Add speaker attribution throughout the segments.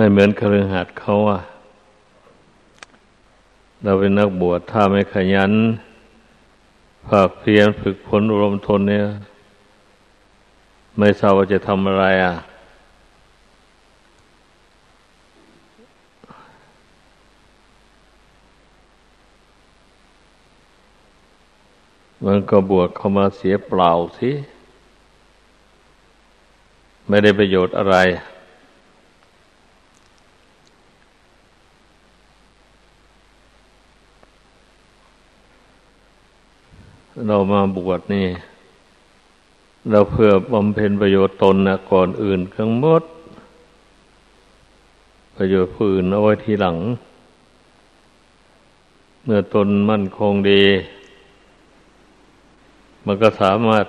Speaker 1: ไม่เหมือนคฤหัสถ์เขาอะเราเป็นนักบวชถ้าไม่ขยันภาคเพียรฝึกฝนรมทนเนี่ย ไม่ทราบว่าจะทำอะไรอะ มันก็บวชเข้ามาเสียเปล่าสิ ไม่ได้ประโยชน์อะไร เรามาบวชนี่ เราเพื่อบำเพ็ญประโยชน์ตนนะก่อนอื่นทั้งหมด ประโยชน์ผู้อื่นเอาไว้ทีหลัง เมื่อตนมั่นคงดี มันก็สามารถ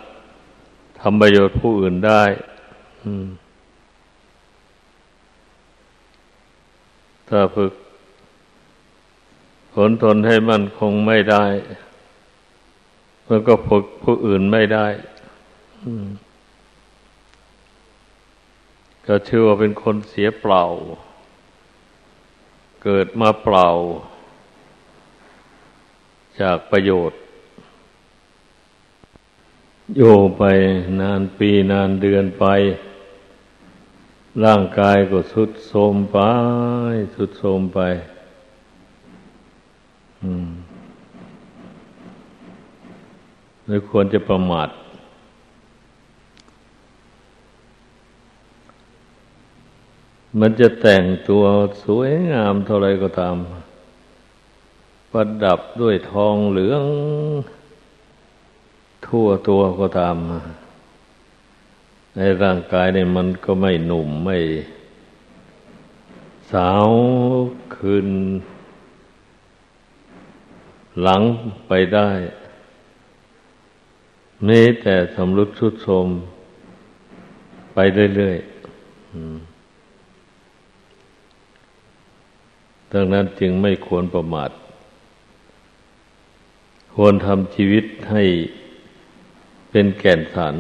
Speaker 1: ทำประโยชน์ผู้อื่นได้ถ้าฝึกผลตนให้มั่นคงไม่ได้ มันก็ฝึกผู้อื่นไม่ได้ก็ชื่อว่าเป็นคนเสียเปล่า เกิดมาเปล่า จากประโยชน์ โยไปนานปีนานเดือนไป ร่างกายก็สุดโทมไป สุดโทมไป อืม ไม่ควรจะประมาทมันจะแต่งตัวสวยงามเท่าไรก็ตาม ประดับด้วยทองเหลือง ทั่วตัวก็ตาม ในร่างกายเนี่ยมันก็ไม่หนุ่มไม่ สาวคืน หลังไปได้ มีแต่สำรุดชุดโทมไปเรื่อยๆดังนั้นจึงไม่ควรประมาท ควรทำชีวิตให้เป็นแก่นสาร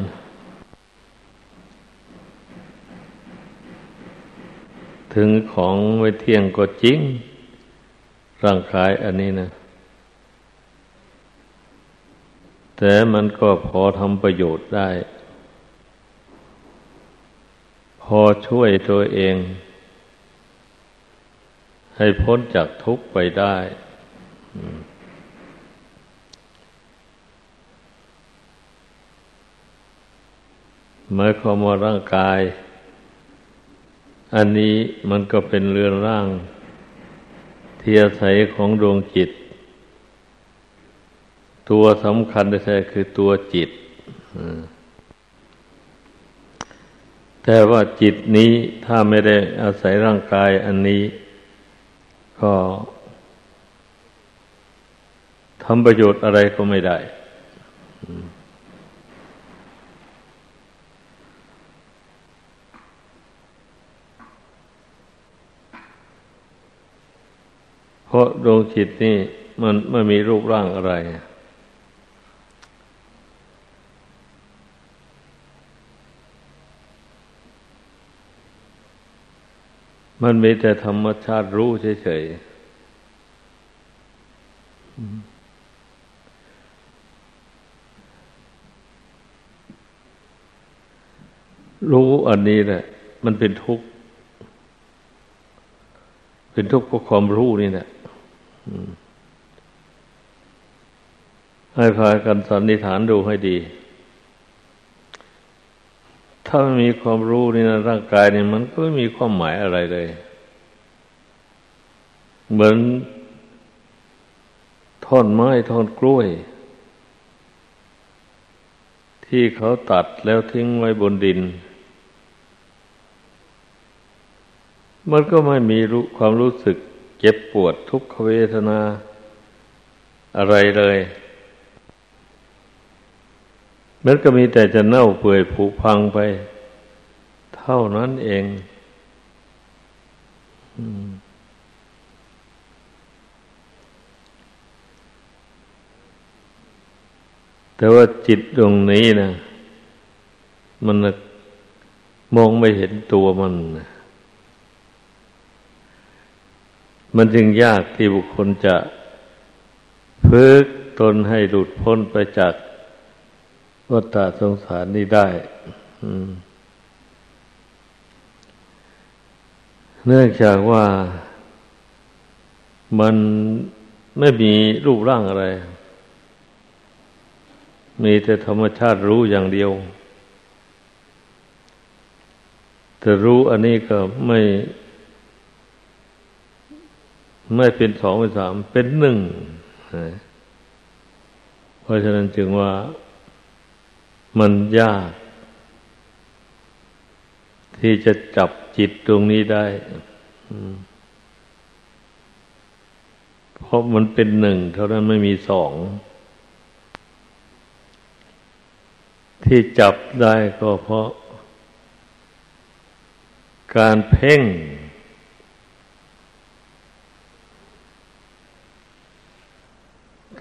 Speaker 1: ถึงของไม่เที่ยงก็จริง ร่างกายอันนี้นะ แต่มันก็พอทำประโยชน์ได้ พอช่วยตัวเอง ให้พ้นจากทุกข์ไปได้หมายความว่าร่างกาย อันนี้มันก็เป็นเรือนร่าง เทียใสของดวงจิต ตัวสำคัญแท้คือตัวจิต แต่ว่าจิตนี้ถ้าไม่ได้อาศัยร่างกายอันนี้ ก็ทำประโยชน์อะไรก็ไม่ได้ เพราะดวงจิตนี่มันไม่มีรูปร่างอะไร มันมีแต่ธรรมชาติรู้เฉยๆ รู้อันนี้แหละ มันเป็นทุกข์ เป็นทุกข์เพราะความรู้นี่แหละให้พากันสันนิษฐานดูให้ดี ถ้าไม่มีความรู้นี่นะร่างกายนี่มันก็ไม่มีความหมายอะไรเลย เหมือนท่อนไม้ท่อนกล้วย ที่เขาตัดแล้วทิ้งไว้บนดิน มันก็ไม่มีรู้ความรู้สึกเจ็บปวดทุกขเวทนาอะไรเลย มันก็มีแต่จะเน่าเปื่อยผุพังไป เท่านั้นเองแต่ว่าจิตดวงนี้นะมันมองไม่เห็นตัวมันมันจึงยากที่บุคคลจะพึกตนให้หลุดพ้นไปจาก วัฏสงสารนี้ได้เนื่องจากว่ามันไม่มีรูปร่างอะไร มีแต่ธรรมชาติรู้อย่างเดียว แต่รู้อันนี้ก็ไม่ ไม่เป็นสองเป็นสามเป็นหนึ่ง เพราะฉะนั้นจึงว่า มันยาก ที่จะจับจิตตรงนี้ได้เพราะมันเป็นหนึ่งเท่านั้นไม่มีสอง ที่จับได้ก็เพราะ การเพ่ง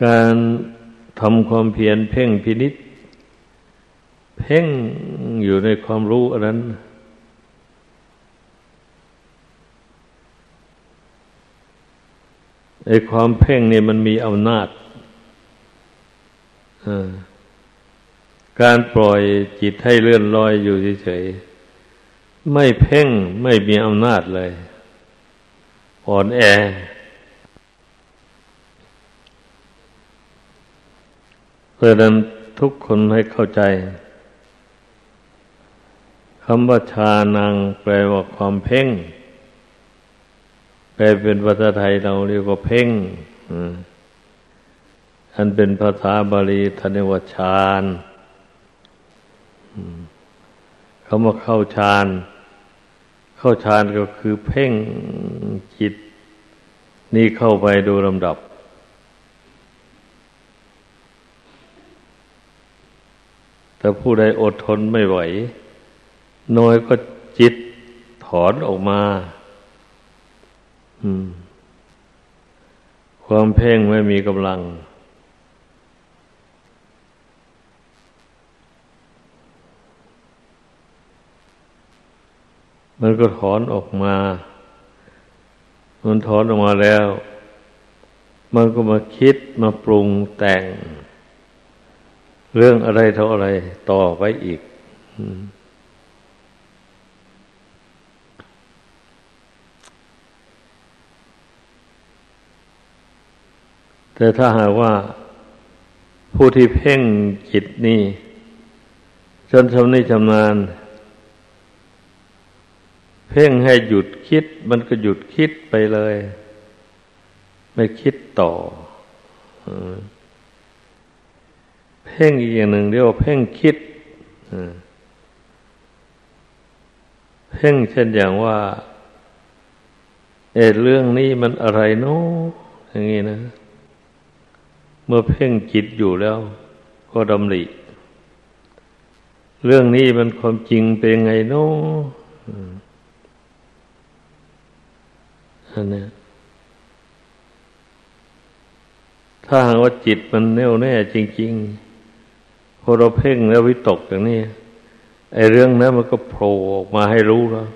Speaker 1: การทำความเพียรเพ่งพินิษ เพ่งอยู่ในความรู้อันนั้น ไอ้ความเพ่งนี่มันมีอำนาจ การปล่อยจิตให้เลื่อนลอยอยู่เฉยๆ ไม่เพ่งไม่มีอำนาจเลย อ่อนแอเพราะนั้นทุกคนให้เข้าใจำว่าชานังแปลว่าความเพ่ง แปลเป็นภาษาไทยเราเรียกว่าเพ่งอันเป็นภาษาบาลีทนวชานเขามาเข้าฌาน เข้าฌานก็คือเพ่งจิต นี่เข้าไปดูลำดับ แต่ผู้ใดอดทนไม่ไหว น้อยก็จิตถอนออกมาความเพ่งไม่มีกำลัง มันก็ถอนออกมา มันถอนออกมาแล้ว มันก็มาคิดมาปรุงแต่ง เรื่องอะไรเท่าอะไรต่อไปอีก อืม แต่ถ้าหากว่าผู้ที่เพ่งจิตนี่จนชำนิชำนาญ เพ่งให้หยุดคิด มันก็หยุดคิดไปเลย ไม่คิดต่อเพ่งอีกอย่างหนึ่งเรียกว่าเพ่งคิดเพ่งเช่นอย่างว่า เอเรื่องนี้มันอะไรเนาะอย่างนี้นะ เมื่อเพ่งจิตอยู่แล้ว ก็ดำริ เรื่องนี้มันความจริงเป็นไงโน้อันนี้ถ้าหากว่าจิตมันแน่วแน่จริง ๆ พอเราเพ่งแล้ววิตกอย่างนี้ไอ้เรื่องนั้นมันก็โผล่ออกมาให้รู้แล้ว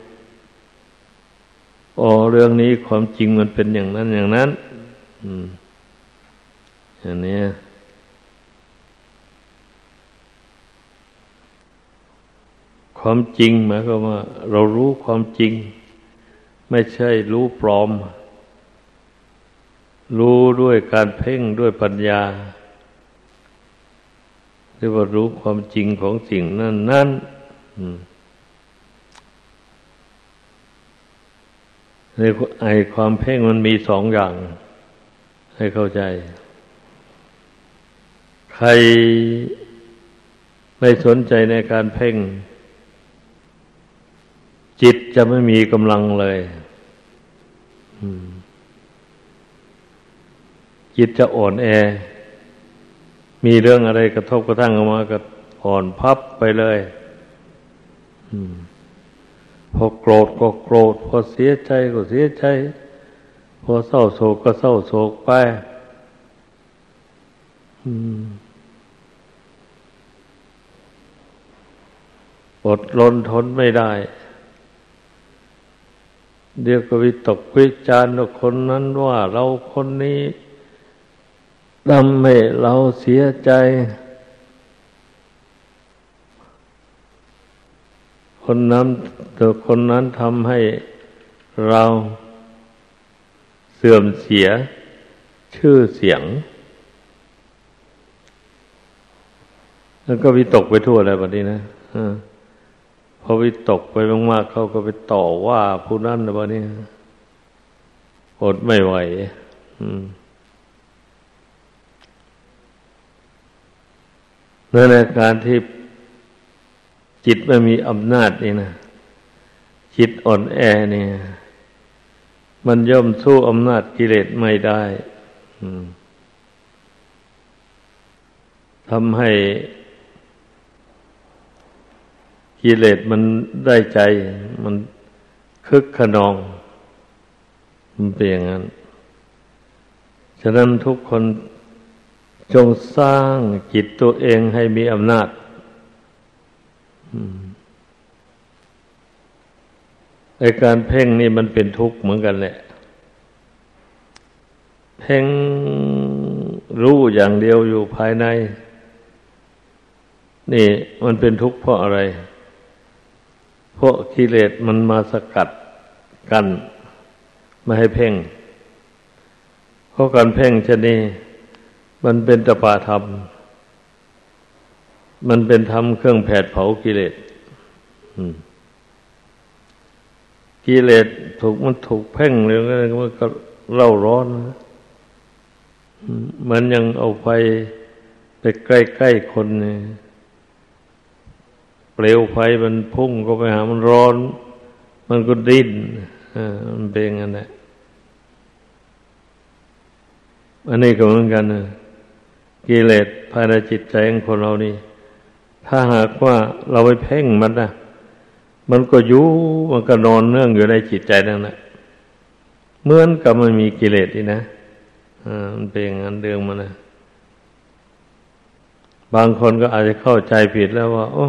Speaker 1: อ๋อเรื่องนี้ความจริงมันเป็นอย่างนั้นอย่างนั้น อืม อันนี้ความจริงหมายความว่า เรารู้ความจริง ไม่ใช่รู้ปลอม รู้ด้วยการเพ่งด้วยปัญญาเรียกว่ารู้ความจริงของสิ่งนั้นนั่นในไอความเพ่งมันมีสองอย่าง ให้เข้าใจ รไม่สนใจในการเพ่ง จิตจะไม่มีกำลังเลยจิตจะอ่อนแอ มีเรื่องอะไรกระทบกระทั่งออกมาก็อ่อนพับไปเลยพอโกรธก็โกรธ พอเสียใจก็เสียใจ พอเศร้าโศกก็เศร้าโศกไป อ อดรนทนไม่ได้ เดี๋ยวก็วิตกวิจารณ์คนนั้นว่าเราคนนี้ทำให้เราเสียใจ คนนั้นตัวคนนั้นทำให้เราเสื่อมเสียชื่อเสียง แล้วก็วิตกไปทั่วอะไรแบบนี้นะอ่า พอวิตกไปมากๆเขาก็ไปต่อว่าผู้นั้นนะแบบนี้อดไม่ไหวนั่นแหละการที่จิตไม่มีอำนาจนี่นะจิตอ่อนแอเนี่ย มันย่อมสู้อำนาจกิเลสไม่ได้ทำให้ กิเลสมันได้ใจ มันคึกขนอง มันเป็นอย่างนั้น ฉะนั้นทุกคนจงสร้างจิตตัวเองให้มีอำนาจไอการเพ่งนี่มันเป็นทุกข์เหมือนกันแหละ เพ่งรู้อย่างเดียวอยู่ภายใน นี่มันเป็นทุกข์เพราะอะไร เพราะกิเลสมันมาสกัดกันไม่ให้เพ่ง เพราะการเพ่งชนีมันเป็นตปาธรรม มันเป็นธรรมเครื่องแผดเผากิเลสกิเลสถูกมันถูกเพ่งเลยมันก็เล่าร้อนมันยังเอาไฟไปใกล้ๆคนเนี่ย เปลวไฟมันพุ่งก็ไปหามันร้อน มันก็ดิ้นมันเป็นอย่างนั้นแหละอันนี้ก็เหมือนกันนะกิเลสภายในจิตใจของคนเรานี่ ถ้าหากว่าเราไปเพ่งมันนะมันก็ยู่มันก็นอนเนื่องอยู่ในจิตใจนั่นแหละเหมือนกับมันมีกิเลสนี่นะอ่ามันเป็นอย่างนั้นเรื่องมันนะบางคนก็อาจจะเข้าใจผิดแล้วว่า โอ้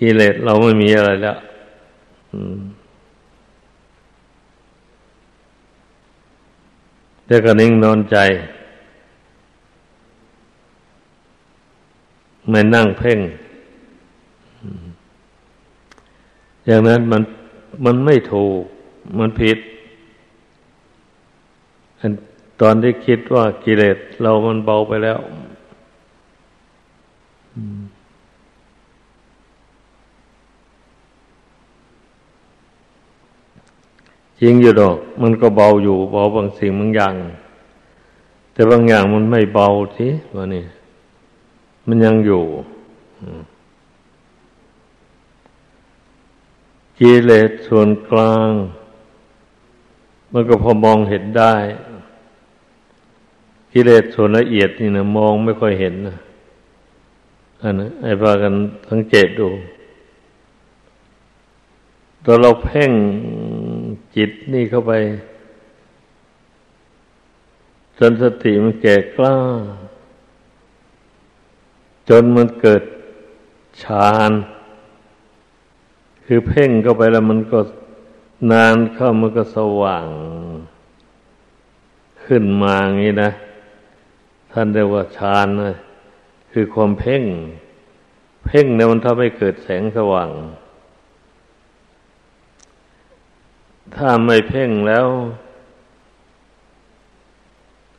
Speaker 1: กิเลสเราไม่มีอะไรแล้วแต่ก็นิ่งนอนใจ ไม่นั่งเพ่ง อย่างนั้นมันมันไม่ถูก มันผิด ตอนที่คิดว่ากิเลสเรามันเบาไปแล้ว จริงอยู่ดอก มันก็เบาอยู่ เบาบางสิ่งบางอย่าง แต่บางอย่างมันไม่เบาทีว่านี่ มันยังอยู่กิเลสส่วนกลาง มันก็พอมองเห็นได้กิเลสส่วนละเอียดนี่นะมองไม่ค่อยเห็นนะอันนั้นไอ้พากันสังเกตดูตอนเราเพ่ง จิตนี่เข้าไปจนสติมันแก่กล้า จนมันเกิดฌานคือเพ่งเข้าไปแล้วมันก็นานเข้ามันก็สว่าง ขึ้นมาอย่างนี้นะ ท่านเรียกว่าฌานนะคือความเพ่ง เพ่งเนี่ยมันทำให้เกิดแสงสว่าง ถ้าไม่เพ่งแล้ว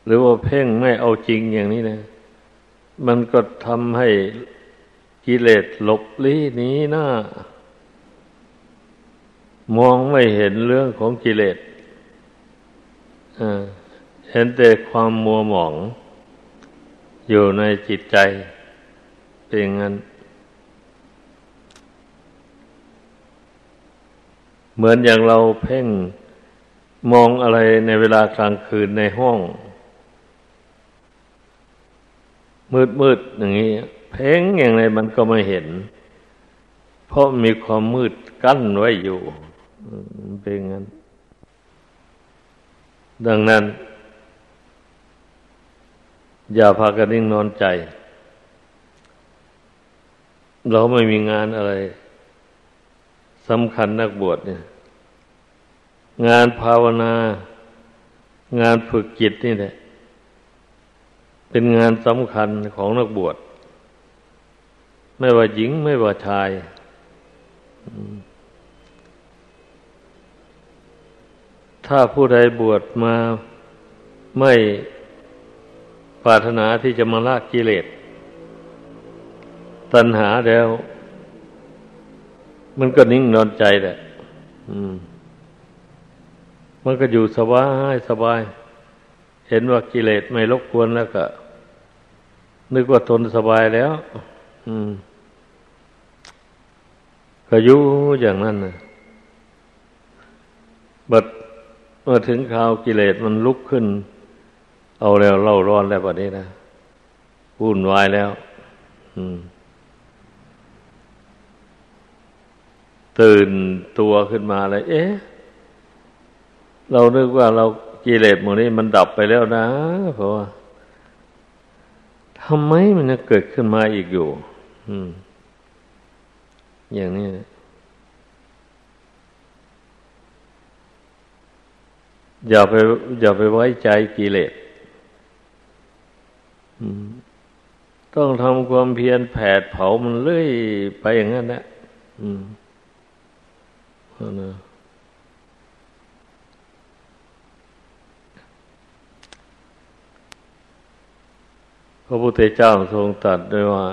Speaker 1: หรือว่าเพ่งไม่เอาจริงอย่างนี้นะ มันก็ทำให้กิเลสหลบลี้นี้หน้ามองไม่เห็นเรื่องของกิเลสเห็นแต่ความมัวหมอง อยู่ในจิตใจ เป็นงั้น เหมือนอย่างเราเพ่งมองอะไรในเวลากลางคืนในห้อง มืดมืดอย่างนี้ เพ่งอย่างไรมันก็ไม่เห็น เพราะมีความมืดกั้นไว้อยู่เป็นงั้น ดังนั้น อย่าพากันนิ่งนอนใจ เราไม่มีงานอะไร สำคัญนักบวชเนี่ย งานภาวนา งานฝึกจิตนี่แหละเป็นงานสำคัญของนักบวช ไม่ว่าหญิงไม่ว่าชาย ถ้าผู้ใดบวชมาไม่ปรารถนาที่จะมาลากกิเลส ตัณหาแล้ว มันก็นิ่งนอนใจแหละมันก็อยู่สบายสบาย เห็นว่ากิเลสไม่รบกวนแล้วก็ นึกว่าทนสบายแล้ว อืมก็อยู่อย่างนั้นนะบัดเมื่อถึงข่าวกิเลสมันลุกขึ้น เอาแล้วเล่าร้อนแล้วแบบนี้นะวุ่นวายแล้ว อืม ตื่นตัวขึ้นมาเลยเอ๊ะ เรานึกว่าเรากิเลสหมดนี้มันดับไปแล้วนะเพราะว่าทำไมมันจะเกิดขึ้นมาอีกอยู่อย่างนี้นะอย่าไปอย่าไปไว้ใจกิเลสต้องทำความเพียรแผดเผามันเรื่อยไปอย่างนั้นแหละอืม นะพระพุทธเจ้าทรงตรัสด้วยว่า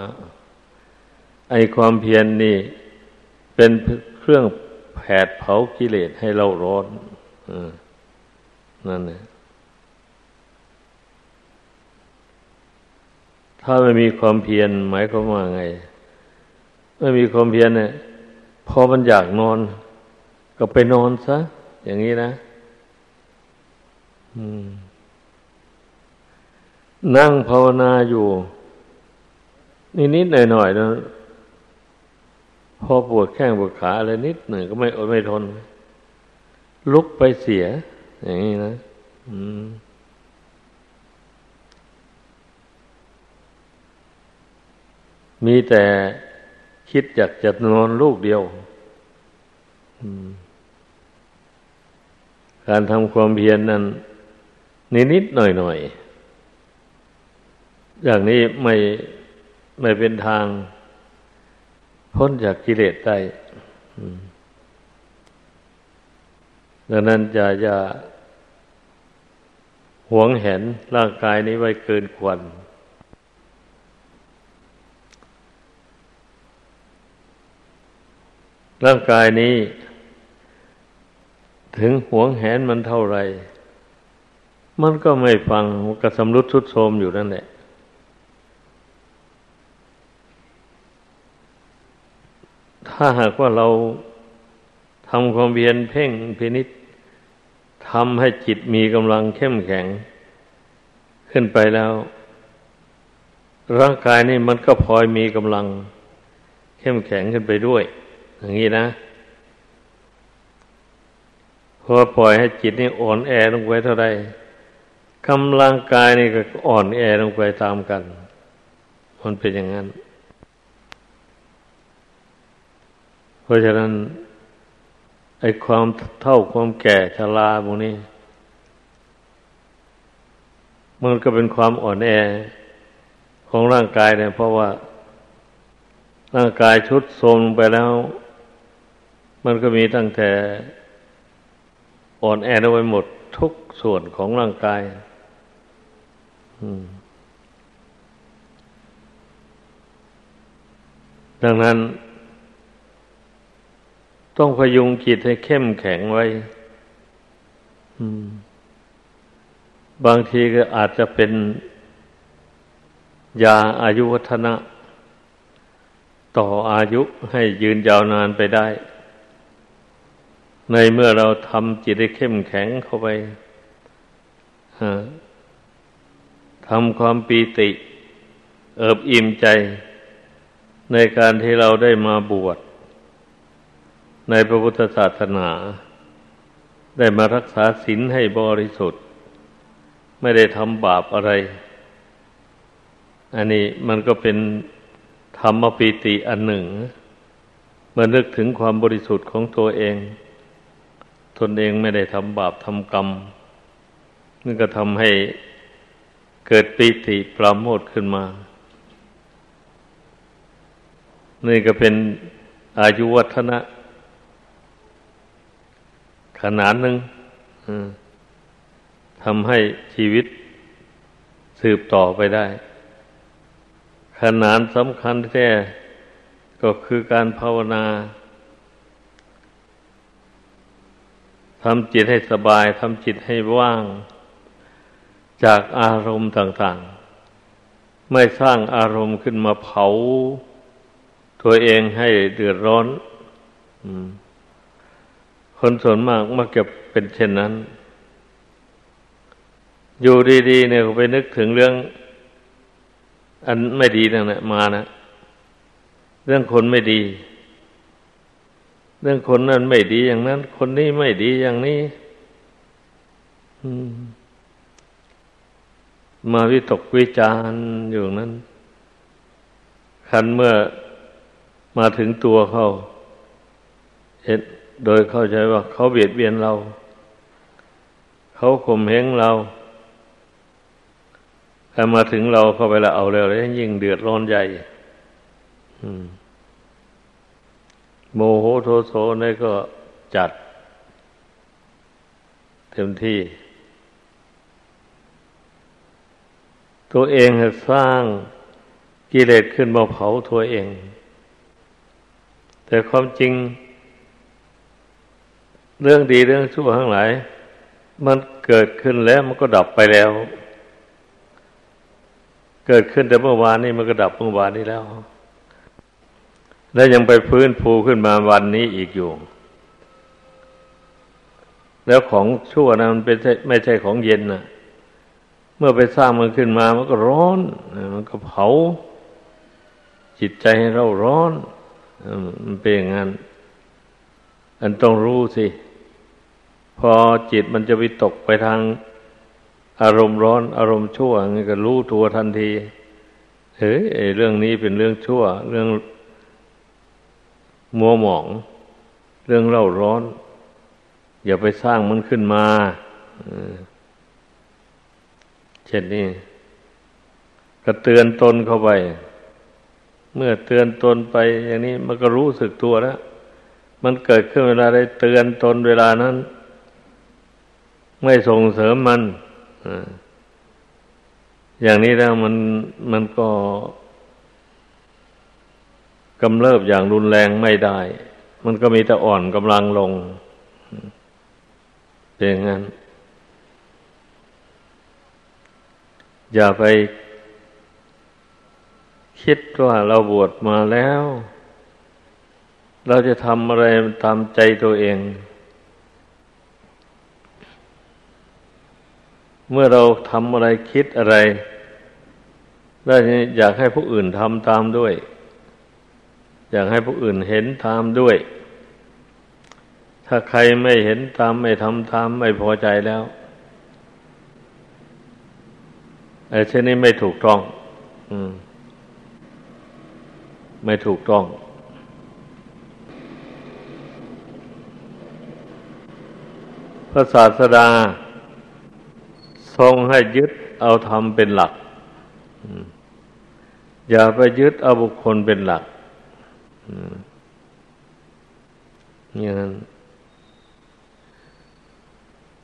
Speaker 1: ไอความเพียรนนี่เป็นเครื่องแผดเผากิเลสให้เราร้อนอนั่นเองถ้าไม่มีความเพียรหมายความว่าไง ไม่มีความเพียรเนี่ยพอมันอยากนอน ก็ไปนอนซะ อย่างนี้นะนั่งภาวนาอยู่ นิดๆหน่อยๆนะพอปวดแข้งปวดขาอะไรนิดหนึ่งก็ไม่อดไม่ทน ลุกไปเสีย อย่างนี้นะมีแต่คิดอยากจะนอนลูกเดียว อืม การทำความเพียรนนั้นนิดๆหน่อยๆอย่างนี้ไม่ไม่เป็นทางพ้นจากกิเลสได้ดังนั้นจะอย่าหวงเห็นร่างกายนี้ไว้เกินควร ร่างกายนี้ ถึงหวงแหนมันเท่าไรมันก็ไม่ฟังกระสำรุดทุดโทมอยู่นั่นแหละ ถ้าหากว่าเราทำความเพียรเพ่งพินิษทำให้จิตมีกำลังเข้มแข็ง ขึ้นไปแล้ว ร่างกายนี่มันก็พลอยมีกำลัง เข้มแข็งขึ้นไปด้วย อย่างนี้นะ พอปล่อยให้จิตนี่อ่อนแอลงไปเท่าไรกำลังกายนี่ก็อ่อนแอลงไปตามกัน มันเป็นอย่างนั้น เพราะฉะนั้นไอ้ความเท่าความแก่ชราพวกนี้ มันก็เป็นความอ่อนแอของร่างกายเนี่ยเพราะว่า ร่างกายชุดโทรมไปแล้ว มันก็มีตั้งแต่ อ่อนแอเอาไว้หมดทุกส่วนของร่างกายดังนั้น ต้องพยุงจิตให้เข้มแข็งไว้บางทีก็อาจจะเป็นยาอายุวัฒนะ ต่ออายุให้ยืนยาวนานไปได้ ในเมื่อเราทำจิตให้เข้มแข็งเข้าไปทำความปีติ เอิบอิ่มใจ ในการที่เราได้มาบวช ในพระพุทธศาสนา ได้มารักษาศีลให้บริสุทธิ์ ไม่ได้ทำบาปอะไร อันนี้มันก็เป็นธรรมปีติอันหนึ่งเมื่อนึกถึงความบริสุทธิ์ของตัวเอง ตนเองไม่ได้ทำบาปทำกรรมนี่ก็ทำให้เกิดปิติปราโมทขึ้นมา นี่ก็เป็นอายุวัฒนะขนาดหนึ่งทำให้ชีวิตสืบต่อไปได้ ขนาดสำคัญแท้ก็คือการภาวนาำจิตให้สบายทำจิตให้ว่าง จากอารมณ์ต่าง ๆ ไม่สร้างอารมณ์ขึ้นมาเผา ตัวเองให้เดือดร้อนคนส่วนมากมักจะเป็นเช่นนั้น อยู่ดีๆเนี่ยไปนึกถึงเรื่อง อันไม่ดีนั่นแหละมานะ เรื่องคนไม่ดี เรื่องคนนั้นไม่ดีอย่างนั้น คนนี้ไม่ดีอย่างนี้มาวิตกวิจารอยู่นั้น คันเมื่อมาถึงตัวเขาเห็นโดยเข้าใจว่า เขาเบียดเบียนเรา เขาข่มเหงเราแต่มาถึงเราเข้าไปแล้วเอาแล้วแล้วยิ่งเดือดร้อนใหญ่ อืม โมโหโทโสนี่ก็จัด เต็มที่ ตัวเองสร้างกิเลสขึ้นมาเผาตัวเอง แต่ความจริง เรื่องดีเรื่องชั่วทั้งหลาย มันเกิดขึ้นแล้วมันก็ดับไปแล้ว เกิดขึ้นแต่เมื่อวานนี้มันก็ดับเมื่อวานนี้แล้ว แล้วยังไปพื้นภูขึ้นมาวันนี้อีกอยู่ แล้วของชั่วนะมันเป็นไม่ใช่ของเย็นนะเมื่อไปสร้างมันขึ้นมา มันก็ร้อน มันก็เผา จิตใจให้เราร้อน มันเป็นอย่างนั้น อันต้องรู้สิ พอจิตมันจะไปตกไปทาง อารมณ์ร้อน อารมณ์ชั่วงั้นก็รู้ตัวทันที เฮ้ยเรื่องนี้เป็นเรื่องชั่ว เรื่อง มัวหมอง เรื่องเล่าร้อน อย่าไปสร้างมันขึ้นมาเช่นนี้ก็เตือนตนเข้าไป เมื่อเตือนตนไปอย่างนี้มันก็รู้สึกตัวแล้ว มันเกิดขึ้นเวลาได้เตือนตนเวลานั้น ไม่ส่งเสริมมันอย่างนี้แล้วมันมันก็ กำเริบอย่างรุนแรงไม่ได้ มันก็มีแต่อ่อนกำลังลง เป็นอย่างนั้น อย่าไปคิดว่าเราบวชมาแล้ว เราจะทำอะไรตามใจตัวเอง เมื่อเราทำอะไรคิดอะไร แล้วอยากให้ผู้อื่นทำตามด้วย อยากให้ผู้อื่นเห็นตามด้วย ถ้าใครไม่เห็นตามไม่ทำตามไม่พอใจแล้วไอ้เช่นนี้ไม่ถูกต้อง อืม ไม่ถูกต้อง พระศาสดา ทรงให้ยึดเอาธรรมเป็นหลัก อย่าไปยึดเอาบุคคลเป็นหลัก อย่างนั้น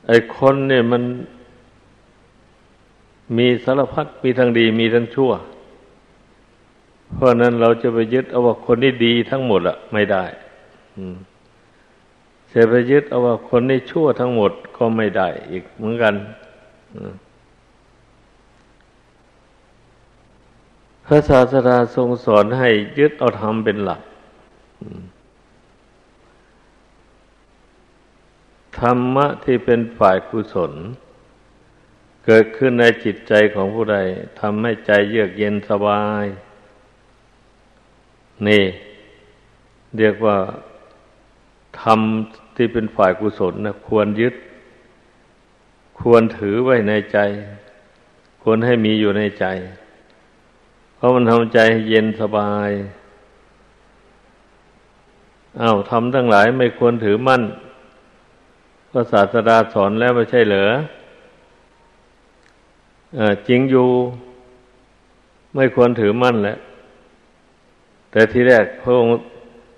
Speaker 1: ไอ้คนเนี่ยมันมีสารพัดมีทั้งดีมีทั้งชั่ว เพราะนั้นเราจะไปยึดเอาว่าคนนี้ดีทั้งหมดอะไม่ได้จะไปยึดเอาว่าคนนี้ชั่วทั้งหมดก็ไม่ได้ อีกเหมือนกันพระศาสดาทรงสอนให้ยึดเอาธรรมเป็นหลัก ธรรมะที่เป็นฝ่ายกุศล เกิดขึ้นในจิตใจของผู้ใดทำให้ใจเยือกเย็นสบาย นี่ เรียกว่าธรรมที่เป็นฝ่ายกุศลนะควรยึด ควรถือไว้ในใจ ควรให้มีอยู่ในใจ เพราะมันทำใจเย็นสบาย อา้าวทำทั้งหลายไม่ควรถือมั่นระศาสดาสอนแล้วไม่ใช่เหรออจริงอยู่ไม่ควรถือมั่นแหละ แต่ทีแรกพระองค์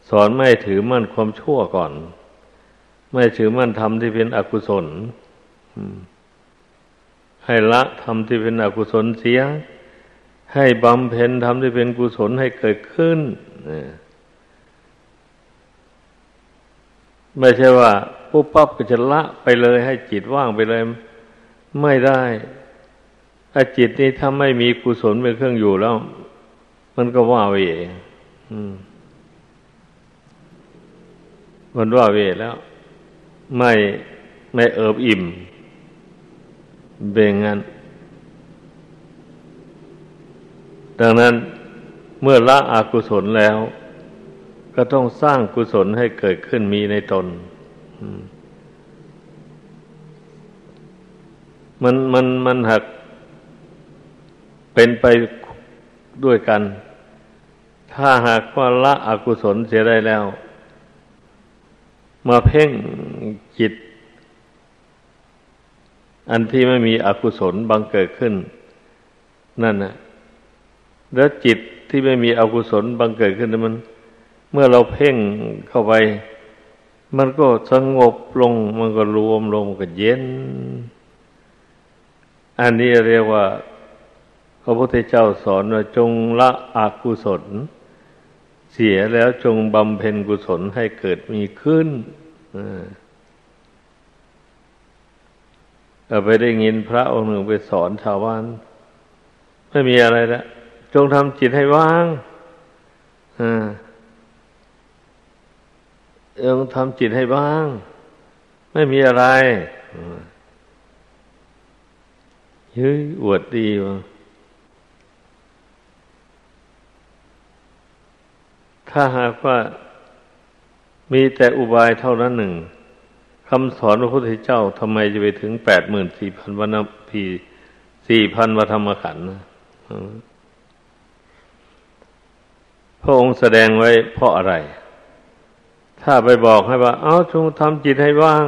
Speaker 1: สอนไม่ถือมั่นความชั่วก่อน ไม่ถือมั่นทำที่เป็นอกุศลให้ละทำที่เป็นอกุศลเสีย ให้บำเพ็ญทำที่เป็นกุศลให้เกิดขึ้น ไม่ใช่ว่าปุ๊บปั๊บก็จะละไปเลยให้จิตว่างไปเลย ไม่ได้ถ้าจิตนี้ถ้าไม่มีกุศลเป็นเครื่องอยู่แล้ว มันก็ว่าเวมันว่าเวแล้ว ไม่ไม่เอิบอิ่มเบ่งงั้น ดังนั้นเมื่อละอกุศลแล้ว ก็ต้องสร้างกุศลให้เกิดขึ้นมีในตน มันมันมันหักเป็นไปด้วยกัน ถ้าหากว่าละอกุศลเสียได้แล้ว มาเพ่งจิต อันที่ไม่มีอกุศลบังเกิดขึ้น นั่นนะแล้วจิตที่ไม่มีอกุศลบังเกิดขึ้นมัน เมื่อเราเพ่งเข้าไป มันก็สงบลง มันก็รวมลงก็เย็น อันนี้เรียกว่า พระพุทธเจ้าสอนว่าจงละอกุศล เสียแล้วจงบำเพ็ญกุศลให้เกิดมีขึ้นเอาไปได้ยินพระองค์หนึ่งไปสอนชาวบ้านไม่มีอะไรแล้วจงทำจิตให้ว่างอ่า จงทำจิตให้ว่าง ไม่มีอะไรเฮ้ยอวดดีวะถ้าหากว่ามีแต่อุบายเท่านั้นหนึ่งคำสอนพระพุทธเจ้าทำไมจะไปถึงแปดหมื่นสี่พันวันพีสี่พันวธรรมขันธ์พระองค์แสดงไว้เพราะอะไร ถ้าไปบอกให้ว่า เอาจงทำจิตให้ว่าง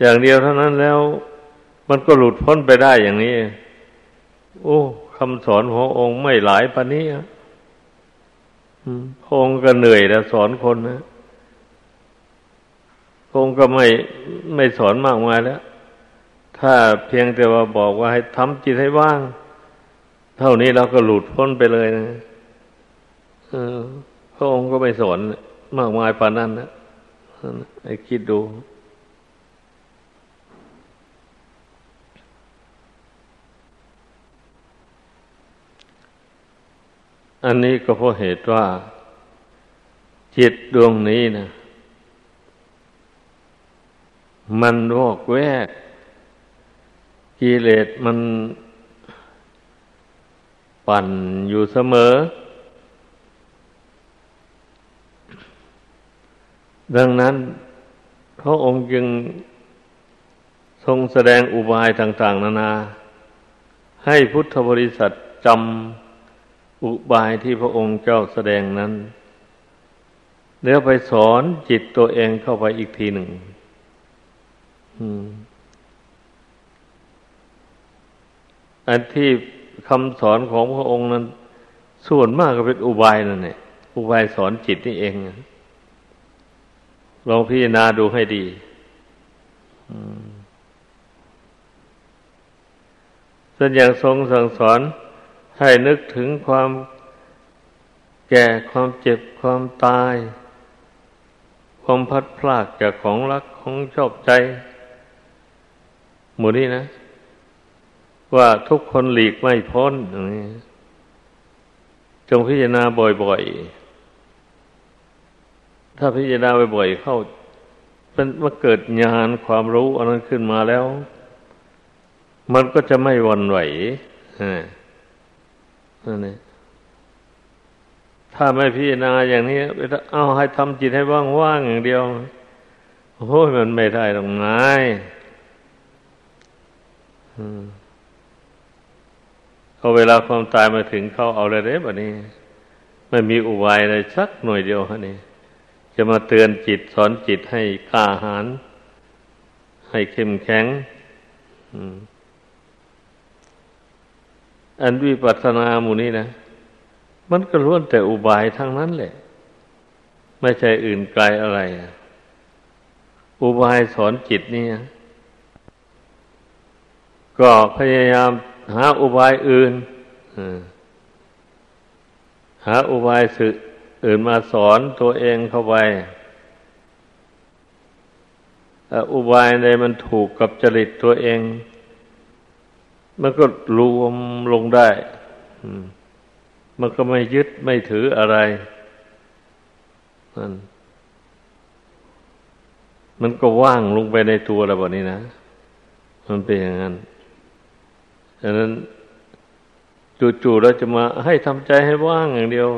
Speaker 1: อย่างเดียวเท่านั้นแล้ว มันก็หลุดพ้นไปได้อย่างนี้ โอ้คำสอนขององค์ไม่หลายปานนี้พงก็เหนื่อยแล้วสอนคนนะพงก็ไม่ไม่สอนมากมายแล้ว ถ้าเพียงแต่ว่าบอกว่าให้ทำจิตให้ว่าง เท่านี้เราก็หลุดพ้นไปเลยนะพระองค์ก็ไม่สอน มากมายปานนั้นนะให้คิดดู อันนี้ก็เพราะเหตุว่า จิตดวงนี้นะมันวอกแวกกิเลสมันปั่นอยู่เสมอ ดังนั้นพระองค์จึงทรงแสดงอุบายต่าง ๆ นานา ให้พุทธบริษัทจำอุบายที่พระองค์เจ้าแสดงนั้น แล้วไปสอนจิตตัวเองเข้าไปอีกทีหนึ่งอันที่คำสอนของพระองค์นั้น ส่วนมากก็เป็นอุบายนั่นแหละอุบายสอนจิตนี่เอง ลองพิจารณาดูให้ดีส่วนอย่างทรงสั่งสอนให้นึกถึงความแก่ความเจ็บความตาย ความพัดพลากจากของรักของชอบใจ หมู่นี้นะ ว่าทุกคนหลีกไม่พ้นอย่างนี้จงพิจารณาบ่อยๆ ถ้าพิจารณาบ่อยๆเข้า เป็นมาเกิดญาณความรู้อันนั้นขึ้นมาแล้ว มันก็จะไม่วันไหวนั่นเองถ้าไม่พิจารณาอย่างนี้เอาให้ทำจิตให้ว่างๆอย่างเดียวโอ้ยมันไม่ได้ตรงไหนเขาเวลาความตายมาถึงเขาเอาอะไรได้แบบนี้ ไม่มีอุบายอะไรสักหน่วยเดียวฮะนี่ จะมาเตือนจิตสอนจิตให้กล้าหาญให้เข้มแข็งอันวิปัสสนาหมู่นี้นะ มันก็ล้วนแต่อุบายทั้งนั้นแหละ ไม่ใช่อื่นไกลอะไร อุบายสอนจิตนี่ก็พยายามหาอุบายอื่นหาอุบายสึก อื่นมาสอนตัวเองเข้าไปอุบายใดมันถูกกับจริตตัวเอง มันก็รวมลงได้ มันก็ไม่ยึดไม่ถืออะไรมันมันก็ว่างลงไปในตัวเราแบบนี้นะ มันเป็นอย่างนั้นฉะนั้นจู่ๆเราจะมาให้ทำใจให้ว่างอย่างเดียว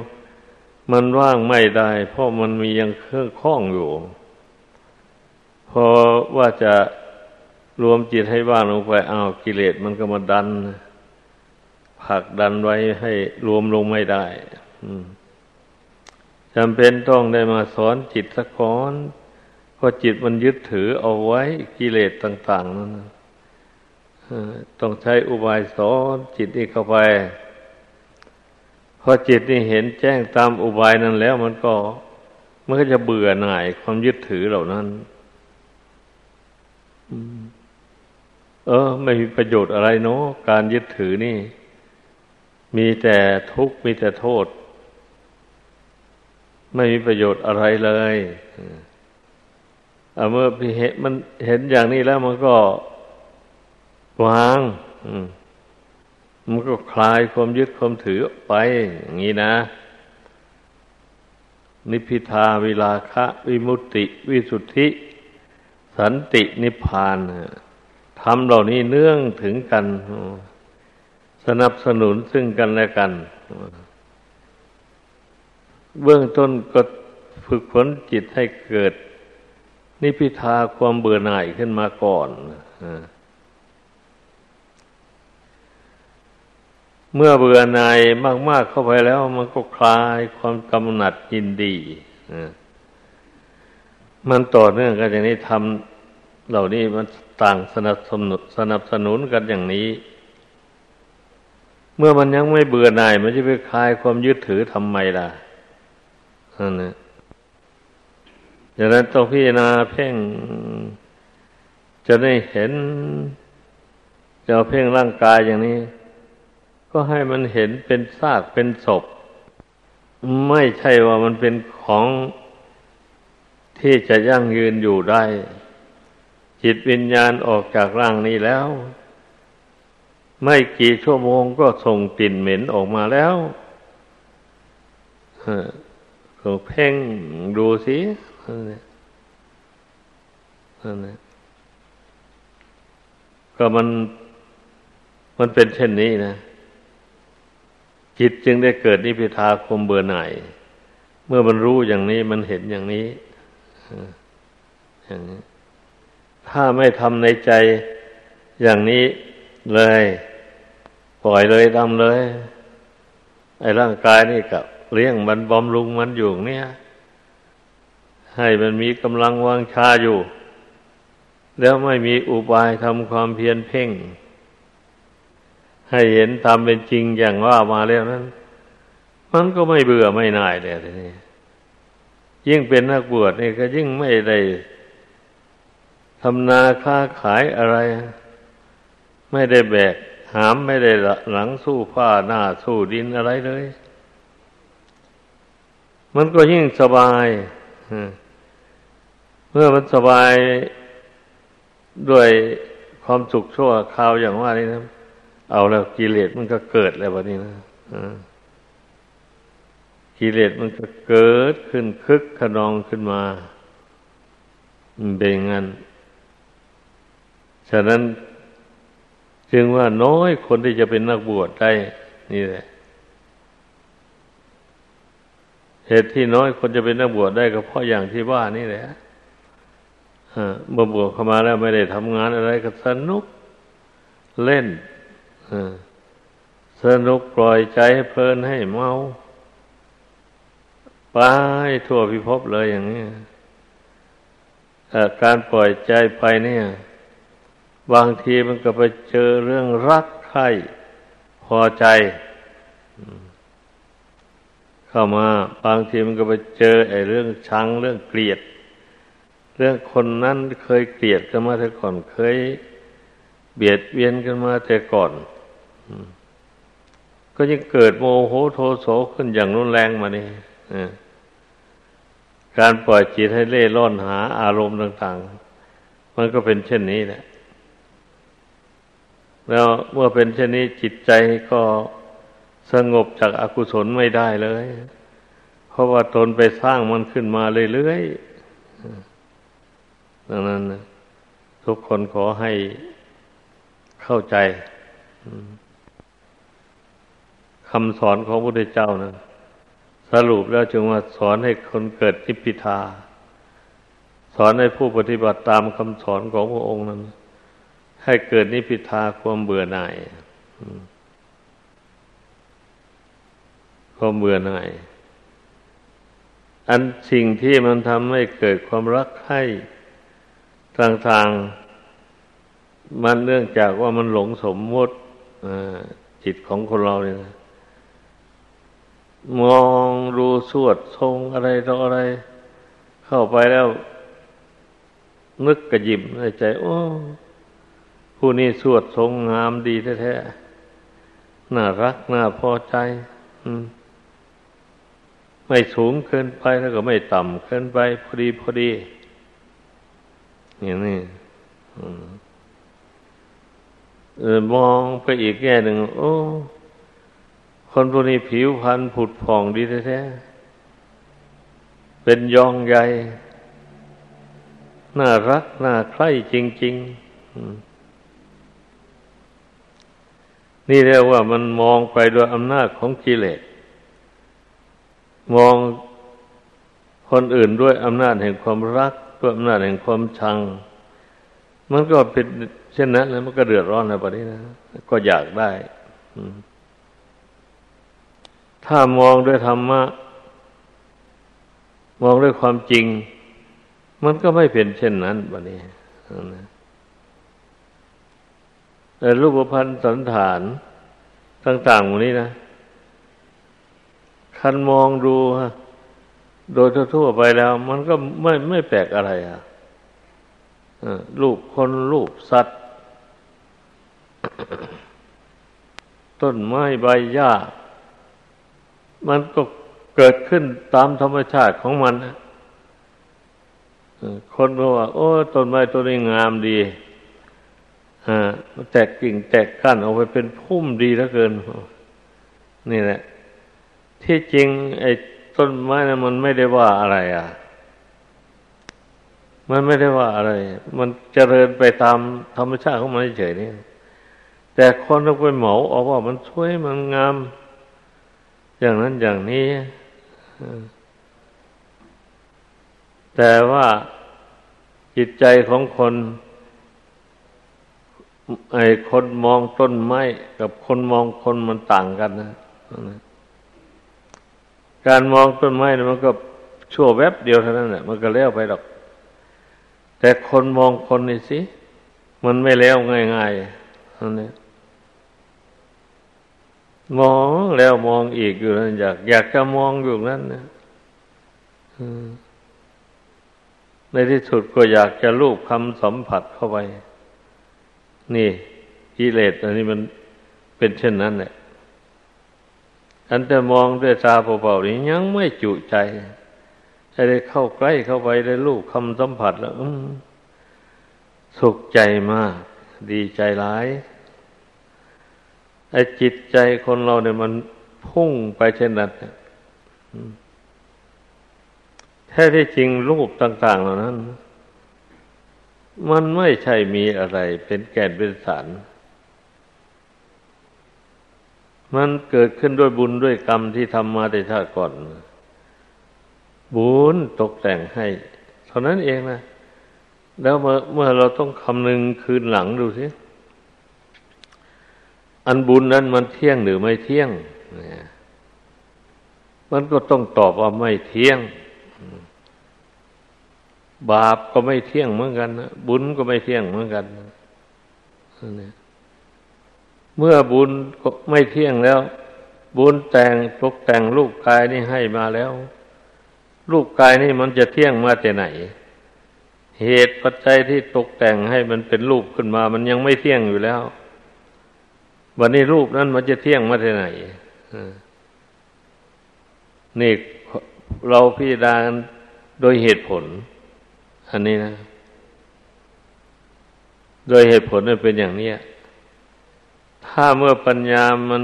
Speaker 1: มันว่างไม่ได้ เพราะมันมียังเครื่องข้องอยู่ พอว่าจะรวมจิตให้ว่างลงไปอ้าวกิเลสมันก็มาดันผลักดันไว้ให้รวมลงไม่ได้จำเป็นต้องได้มาสอนจิตสักก้อนเพราะจิตมันยึดถือเอาไว้กิเลสต่าง ๆ นั่นต้องใช้อุบายสอนจิตนี่เข้าไป อจิตนี่เห็นแจ้งตามอุบายนั้นแล้ว มันก็มันก็จะเบื่อหน่ายความยึดถือเหล่านั้นเออ ไม่มีประโยชน์อะไรเนาะการยึดถือนี่ มีแต่ทุกข์มีแต่โทษ ไม่มีประโยชน์อะไรเลยเมื่อเห็นมันเห็นอย่างนี้แล้วมันก็วางมั มันก็คลายความยึดความถือไป อย่างนี้นะ นิพิทาวิลาคะ วิมุตติ วิสุทธิ สันตินิพพานทำเหล่านี้เนื่องถึงกัน สนับสนุนซึ่งกันและกัน เบื้องต้นก็ฝึกฝนจิตให้เกิด นิพิทาความเบื่อหน่ายขึ้นมาก่อนอ เมื่อเบื่อหน่ายมาก ๆ เข้าไปแล้วมันก็คลายความกำหนัดยินดีมันต่อเนื่องกันอย่างนี้ทำเหล่านี้มันต่างสนับสนุนสนับสนุนกันอย่างนี้ เมื่อมันยังไม่เบื่อหน่าย มันจะไปคลายความยึดถือทำไมล่ะนั่นนะดังนั้นต้องพิจารณาเพ่ง จะได้เห็นจะเพ่งร่างกายอย่างนี้ ก็ให้มันเห็นเป็นซากเป็นศพ ไม่ใช่ว่ามันเป็นของที่จะยั่งยืนอยู่ได้ จิตวิญญาณออกจากร่างนี้แล้ว ไม่กี่ชั่วโมงก็ส่งกลิ่นเหม็นออกมาแล้วก็เพ่งดูสินั่นก็มันมันเป็นเช่นนี้นะ จิตจึงได้เกิดนิพพิทาคมเบื่อหน่าย เมื่อมันรู้อย่างนี้มันเห็นอย่างนี้อย่างนี้ ถ้าไม่ทำในใจอย่างนี้เลย ปล่อยเลยทำเลย ไอ้ร่างกายนี่กับเลี้ยงมันบำรุงมันอยู่เนี่ย ให้มันมีกำลังวางชาอยู่ แล้วไม่มีอุบายทำความเพียรเพ่ง ให้เห็นตามเป็นจริงอย่างว่ามาแล้วนั้น มันก็ไม่เบื่อไม่น่ายเลยทีนี้ยิ่งเป็นนักบวชนี่ก็ยิ่งไม่ได้ทำนาค้าขายอะไร ไม่ได้แบกหามไม่ได้หลังสู้ผ้าหน้าสู้ดินอะไรเลย มันก็ยิ่งสบายเมื่อมันสบายด้วยความสุขชั่วคราวอย่างว่านี้นะ เอาแล้วกิเลสมันก็เกิดแล้ววันนี้นะกิเลสมันก็เกิดขึ้นคึกขนองขึ้นมาเบงงันฉะนั้นจึงว่าน้อยคนที่จะเป็นนักบวชได้ นี่แหละ เหตุที่น้อยคนจะเป็นนักบวชได้ก็เพราะอย่างที่ว่านี่แหละเมื่อบวชเข้ามาแล้วไม่ได้ทำงานอะไรก็สนุกเล่น สนุกปล่อยใจให้เพลินให้เมาไปทั่วพิภพเลยอย่างนี้การปล่อยใจไปเนี่ย บางทีมันก็ไปเจอเรื่องรักใครพอใจ เข้ามา บางทีมันก็ไปเจอ ไอ้เรื่องชังเรื่องเกลียด เรื่องคนนั้นเคยเกลียดกันมาแต่ก่อนเคย เบียดเบียนกันมาแต่ก่อน ก็ยังเกิดโมโหโทโสขึ้นอย่างรุนแรงมานี่การปล่อยจิตให้เล่ร่อนหาอารมณ์ต่าง ๆ มันก็เป็นเช่นนี้แหละ แล้วเมื่อเป็นเช่นนี้จิตใจก็สงบจากอากุศลไม่ได้เลย เพราะว่าตนไปสร้างมันขึ้นมาเรื่อยๆดังนั้น ทุกคนขอให้เข้าใจ คำสอนของพระพุทธเจ้านะสรุปแล้วจึงว่าสอนให้คนเกิดทิพพิทา สอนให้ผู้ปฏิบัติตามคำสอนของพระองค์นั้น ให้เกิดนิพพิทาความเบื่อหน่ายความเบื่อหน่าย อันสิ่งที่มันทำให้เกิดความรักใคร่ต่างๆ มันเนื่องจากว่ามันหลงสมมติจิตของคนเราเนี่ย มองดูสวดทรงอะไรต่ออะไร เข้าไปแล้ว นึกกระยิบในใจ โอ้ ผู้นี้สวดทรงงามดีแท้ๆน่ารักน่าพอใจไม่สูงเกินไปแล้วก็ไม่ต่ำเกินไป พอดีพอดีอย่างนี้มองไปอีกแง่หนึ่งโอ้ คนพวกนี้ผิวพรรณผุดผ่องดีแท้ๆเป็นยองใหญ่น่ารัก น่าใคร่จริง ๆ นี่เรียกว่ามันมองไปโดยอำนาจของกิเลสมองคนอื่นด้วยอำนาจแห่งความรักด้วยอำนาจแห่งความชัง มันก็เป็นเช่นนั้นแล้วมันก็เดือดร้อนในประเด็นนะ ก็อยากได้ อืม ถ้ามองด้วยธรรมะ มองด้วยความจริง มันก็ไม่เป็นเช่นนั้นบัดนี้แต่รูปพันธ์สันฐานต่างๆหมดนี้นะคันมองดูฮะโดยทั่วๆไปแล้ว มันก็ไม่ไม่แปลกอะไรอะรูปคนรูปสัตว์ ต้นไม้ใบหญ้า มันก็เกิดขึ้นตามธรรมชาติของมันคนบอกว่า โอ้ต้นไม้ต้นนี้งามดีอ่าแตกกิ่งแตกก้านออกไปเป็นพุ่มดีเหลือเกิน นี่แหละ ที่จริง ไอ้ต้นไม้นะมันไม่ได้ว่าอะไร อะ มันไม่ได้ว่าอะไร มันเจริญไปตามธรรมชาติของมันเฉยนี่แต่คนเราไปเหมาออกว่ามันสวยมันงาม อย่างนั้นอย่างนี้ แต่ว่าจิตใจของคนไอ้คนมองต้นไม้กับคนมองคนมันต่างกันนะ การมองต้นไม้นะมันก็ชั่วแวบเดียวเท่านั้นแหละมันก็แล้วไปหรอก แต่คนมองคนนี่สิ มันไม่แล้วง่ายๆนั่นเองมอง แล้วมองอีกอยู่นั่นอยาก อยากจะมองอยู่นั่นนะในที่สุดก็อยากจะลูบคำสัมผัสเข้าไป นี่กิเลสอันนี้มันเป็นเช่นนั้นแหละอันแต่มองด้วยตาเปล่าๆนี้ยังไม่จุใจจะได้เข้าใกล้เข้าไปได้ลูกคำสัมผัสแล้วสุขใจมาก ดีใจร้าย ไอ้จิตใจคนเราเนี่ยมันพุ่งไปเช่นนั้นแท้ที่จริงรูปต่าง ๆ เหล่านั้น มันไม่ใช่มีอะไรเป็นแก่นเป็นสารมันเกิดขึ้นด้วยบุญด้วยกรรมที่ทำมาแต่ชาติก่อน บุญตกแต่งให้ เท่านั้นเองนะ แล้วเมื่อเมื่อเราต้องคำนึงคืนหลังดูสิ อันบุญนั้นมันเที่ยงหรือไม่เที่ยงมันก็ต้องตอบว่าไม่เที่ยง บาปก็ไม่เที่ยงเหมือนกันบุญก็ไม่เที่ยงเหมือนกันเมื่อบุญไม่เที่ยงแล้ว บุญแต่งตกแต่งรูปกายนี่ให้มาแล้วรูปกายนี่มันจะเที่ยงมาแต่ไหน เหตุปัจจัยที่ตกแต่งให้มันเป็นรูปขึ้นมา มันยังไม่เที่ยงอยู่แล้ว วันนี้รูปนั้นมันจะเที่ยงมาแต่ไหนนี่เราพิจารณาโดยเหตุผล อันนี้นะ โดยเหตุผลมันเป็นอย่างนี้ถ้าเมื่อปัญญามัน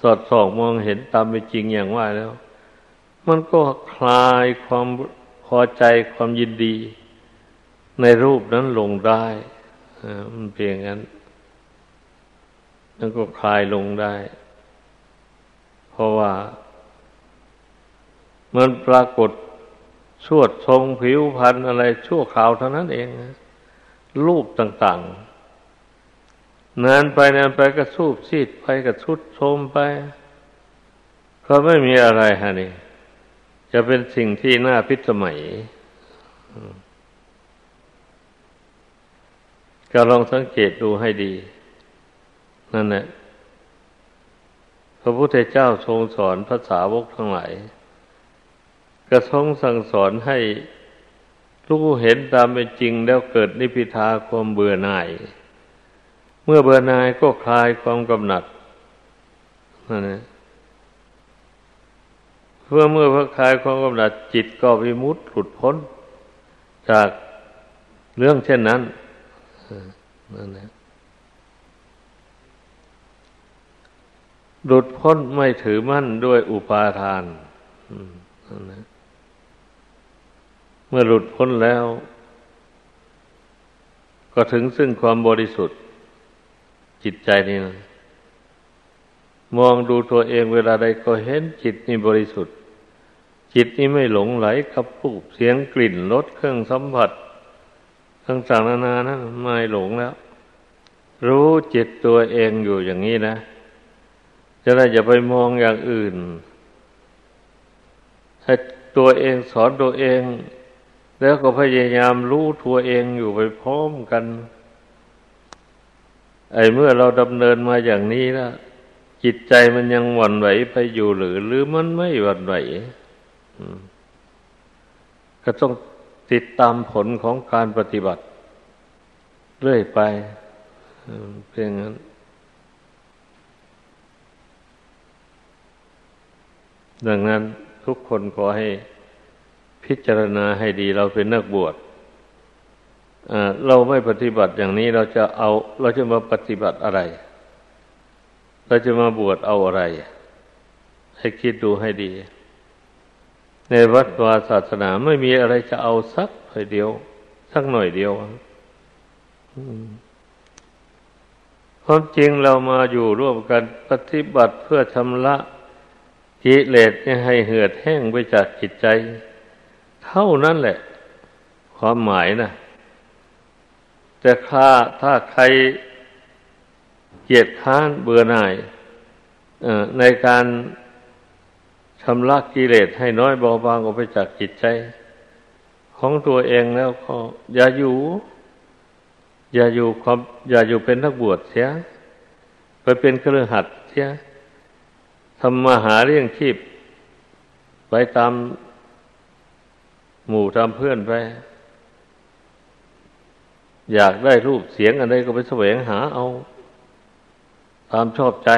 Speaker 1: สอดส่องมองเห็นตามเป็นจริงอย่างว่าแล้ว มันก็คลายความพอใจความยินดี ในรูปนั้นลงได้มันเพียงนั้น มันก็คลายลงได้ เพราะว่า มันปรากฏชวดทรงผิวพันธ์อะไรชั่วคราวเท่านั้นเองรูปต่างๆนานไปนานไปก็สูบซีดไปก็ชุดโทมไป ก็ไม่มีอะไรฮะนี่ จะเป็นสิ่งที่น่าพิสมัยก็ลองสังเกตดูให้ดี นั่นแหละพระพุทธเจ้าทรงสอนภาษาวกทั้งหลายกระทรงสั่งสอนให้รู้เห็นตามเป็นจริงแล้วเกิดนิพิทาความเบื่อหน่าย เมื่อเบื่อหน่ายก็คลายความกำหนัดนั่นแหละเพื่อเมื่อพระคลายความกำหนัดจิตก็วิมุตหลุดพ้น จากเรื่องเช่นนั้นนั่นแหละ หลุดพ้นไม่ถือมั่นด้วยอุปาทานเมื่อหลุดพ้นแล้ว ก็ถึงซึ่งความบริสุทธิ์ จิตใจนี่นะมองดูตัวเองเวลาใดก็เห็นจิตนี่บริสุทธิ์ จิตนี่ไม่หลงไหลกับรูปเสียงกลิ่นรสเครื่องสัมผัสต่างๆนานานะไม่หลงแล้ว รู้จิตตัวเองอยู่อย่างนี้นะ จะได้อย่าไปมองอย่างอื่น ให้ตัวเองสอนตัวเอง แล้วก็พยายามรู้ตัวเองอยู่ไปพร้อมกัน ไอ้เมื่อเราดำเนินมาอย่างนี้แล้วจิตใจมันยังหวั่นไหวไปอยู่หรือ หรือมันไม่หวั่นไหวก็ต้องติดตามผลของการปฏิบัติ เรื่อยไปเพียงนั้น ดังนั้นทุกคนขอให้พิจารณาให้ดีเราเป็นนักบวชเราไม่ปฏิบัติอย่างนี้เราจะเอา เราจะมาปฏิบัติอะไร เราจะมาบวชเอาอะไร ให้คิดดูให้ดี ในวัดวาศาสนาไม่มีอะไรจะเอาสักหน่อยเดียว สักหน่อยเดียวความจริงเรามาอยู่ร่วมกันปฏิบัติเพื่อชำระ กิเลสให้เหือดแห้งไปจากจิตใจ เท่านั้นแหละ ความหมายนะแต่ถ้าถ้าใครเกียดค้านเบื่อหน่ายในการชำระกิเลสให้น้อยเบาบางออกไปจากจิตใจ ของตัวเองแล้วก็ อย่าอยู่ อย่าอยู่ความ อย่าอยู่เป็นนักบวชเสียไปเป็นเครือขัดเสีย ทำมาหาเรื่องชีพ ไปตามหมู่ตามเพื่อนไป อยากได้รูปเสียงอะไรก็ไปแสวงหาเอา ตามชอบใจ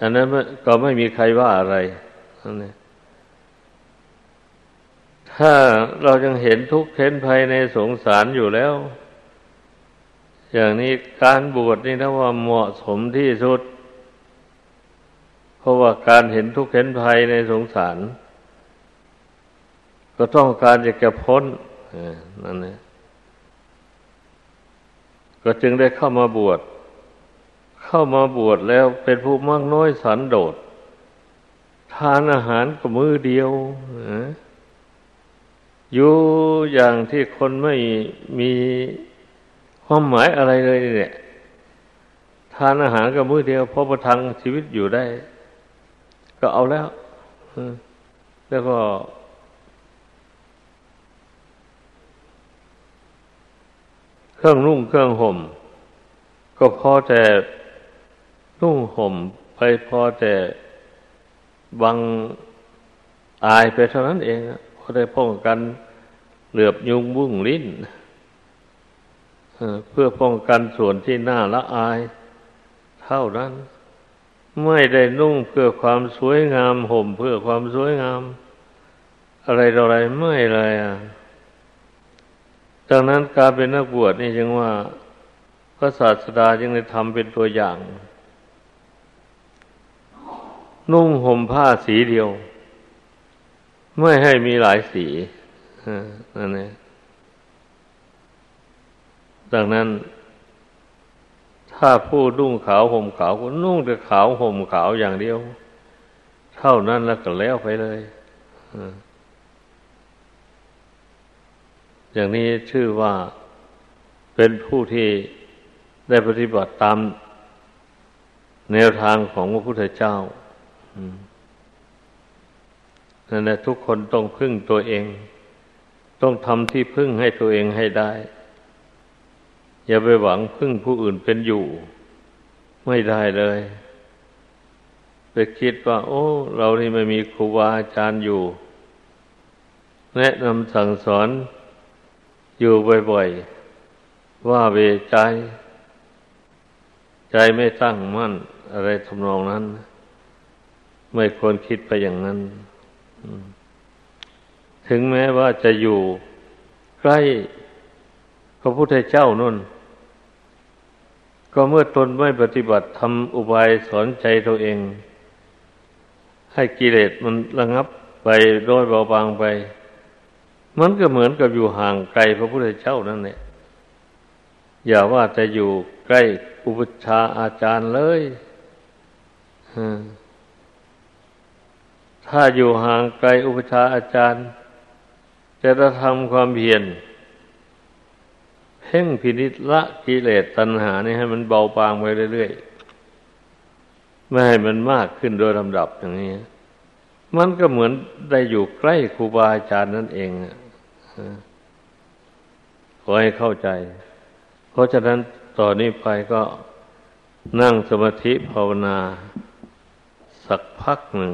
Speaker 1: อันนั้นก็ไม่มีใครว่าอะไรนถ้าเรายังเห็นทุกข์เห็นภัยในสงสารอยู่แล้ว อย่างนี้การบวชนี่นะว่าเหมาะสมที่สุด เพราะว่าการเห็นทุกข์เห็นภัยในสงสาร ก็ต้องการจะแก้พ้นนั่นเองก็จึงได้เข้ามาบวช เข้ามาบวชแล้วเป็นผู้มากน้อยสันโดษ ทานอาหารก็มือเดียวอยู่อย่างที่คนไม่มี ความหมายอะไรเลยเนี่ยทานอาหารก็มือเดียวพอประทังชีวิตอยู่ได้ ก็เอาแล้วแล้วก็ เครื่องนุ่งเครื่องห่ม ก็พอแต่นุ่งห่ม ไปพอแต่บังอายไปเท่านั้นเองพอได้ป้องกันเหลือบยุงบุ้งลิ้น เพื่อป้องกันส่วนที่น่าละอาย เท่านั้น ไม่ได้นุ่งเพื่อความสวยงาม ห่มเพื่อความสวยงาม อะไรต่ออะไรไม่เลยอะดังนั้นการเป็นนักบวชนี่จึงว่า พระศาสดาจึงได้ทำเป็นตัวอย่าง นุ่งห่มผ้าสีเดียว ไม่ให้มีหลายสีนั่นเอง ดังนั้น ถ้าผู้นุ่งขาวห่มขาวก็นุ่งแต่ขาวห่มขาวอย่างเดียว เท่านั้นแล้วก็แล้วไปเลยอย่างนี้ชื่อว่าเป็นผู้ที่ได้ปฏิบัติตามแนวทางของพระพุทธเจ้านั่นแหละทุกคนต้องพึ่งตัวเอง ต้องทำที่พึ่งให้ตัวเองให้ได้ อย่าไปหวังพึ่งผู้อื่นเป็นอยู่ ไม่ได้เลย ไปคิดว่า โอ้ เรานี่ไม่มีครูบาอาจารย์อยู่ แนะนำสั่งสอนอยู่บ่อยๆ ว่าเวใจ ใจไม่ตั้งมั่น อะไรทำนองนั้น ไม่ควรคิดไปอย่างนั้น ถึงแม้ว่าจะอยู่ใกล้พระพุทธเจ้านั่น ก็เมื่อตนไม่ปฏิบัติทำอุบายสอนใจตัวเอง ให้กิเลสมันระงับไปโดยเบาบางไป มันก็เหมือนกับอยู่ห่างไกลพระพุทธเจ้านั่นแหละอย่าว่าจะอยู่ใกล้อุปชาอาจารย์เลยถ้าอยู่ห่างไกลอุปชาอาจารย์ จะจะทำความเพียร เพ่งพินิจละกิเลสตัณหานี่ให้มันเบาบางไปเรื่อยๆ ไม่ให้มันมากขึ้นโดยลำดับอย่างนี้ มันก็เหมือนได้อยู่ใกล้ครูบาอาจารย์นั่นเองขอให้เข้าใจ เพราะฉะนั้นต่อนนี้ไปก็นั่งสมาธิภาวนา สักพักหนึ่ง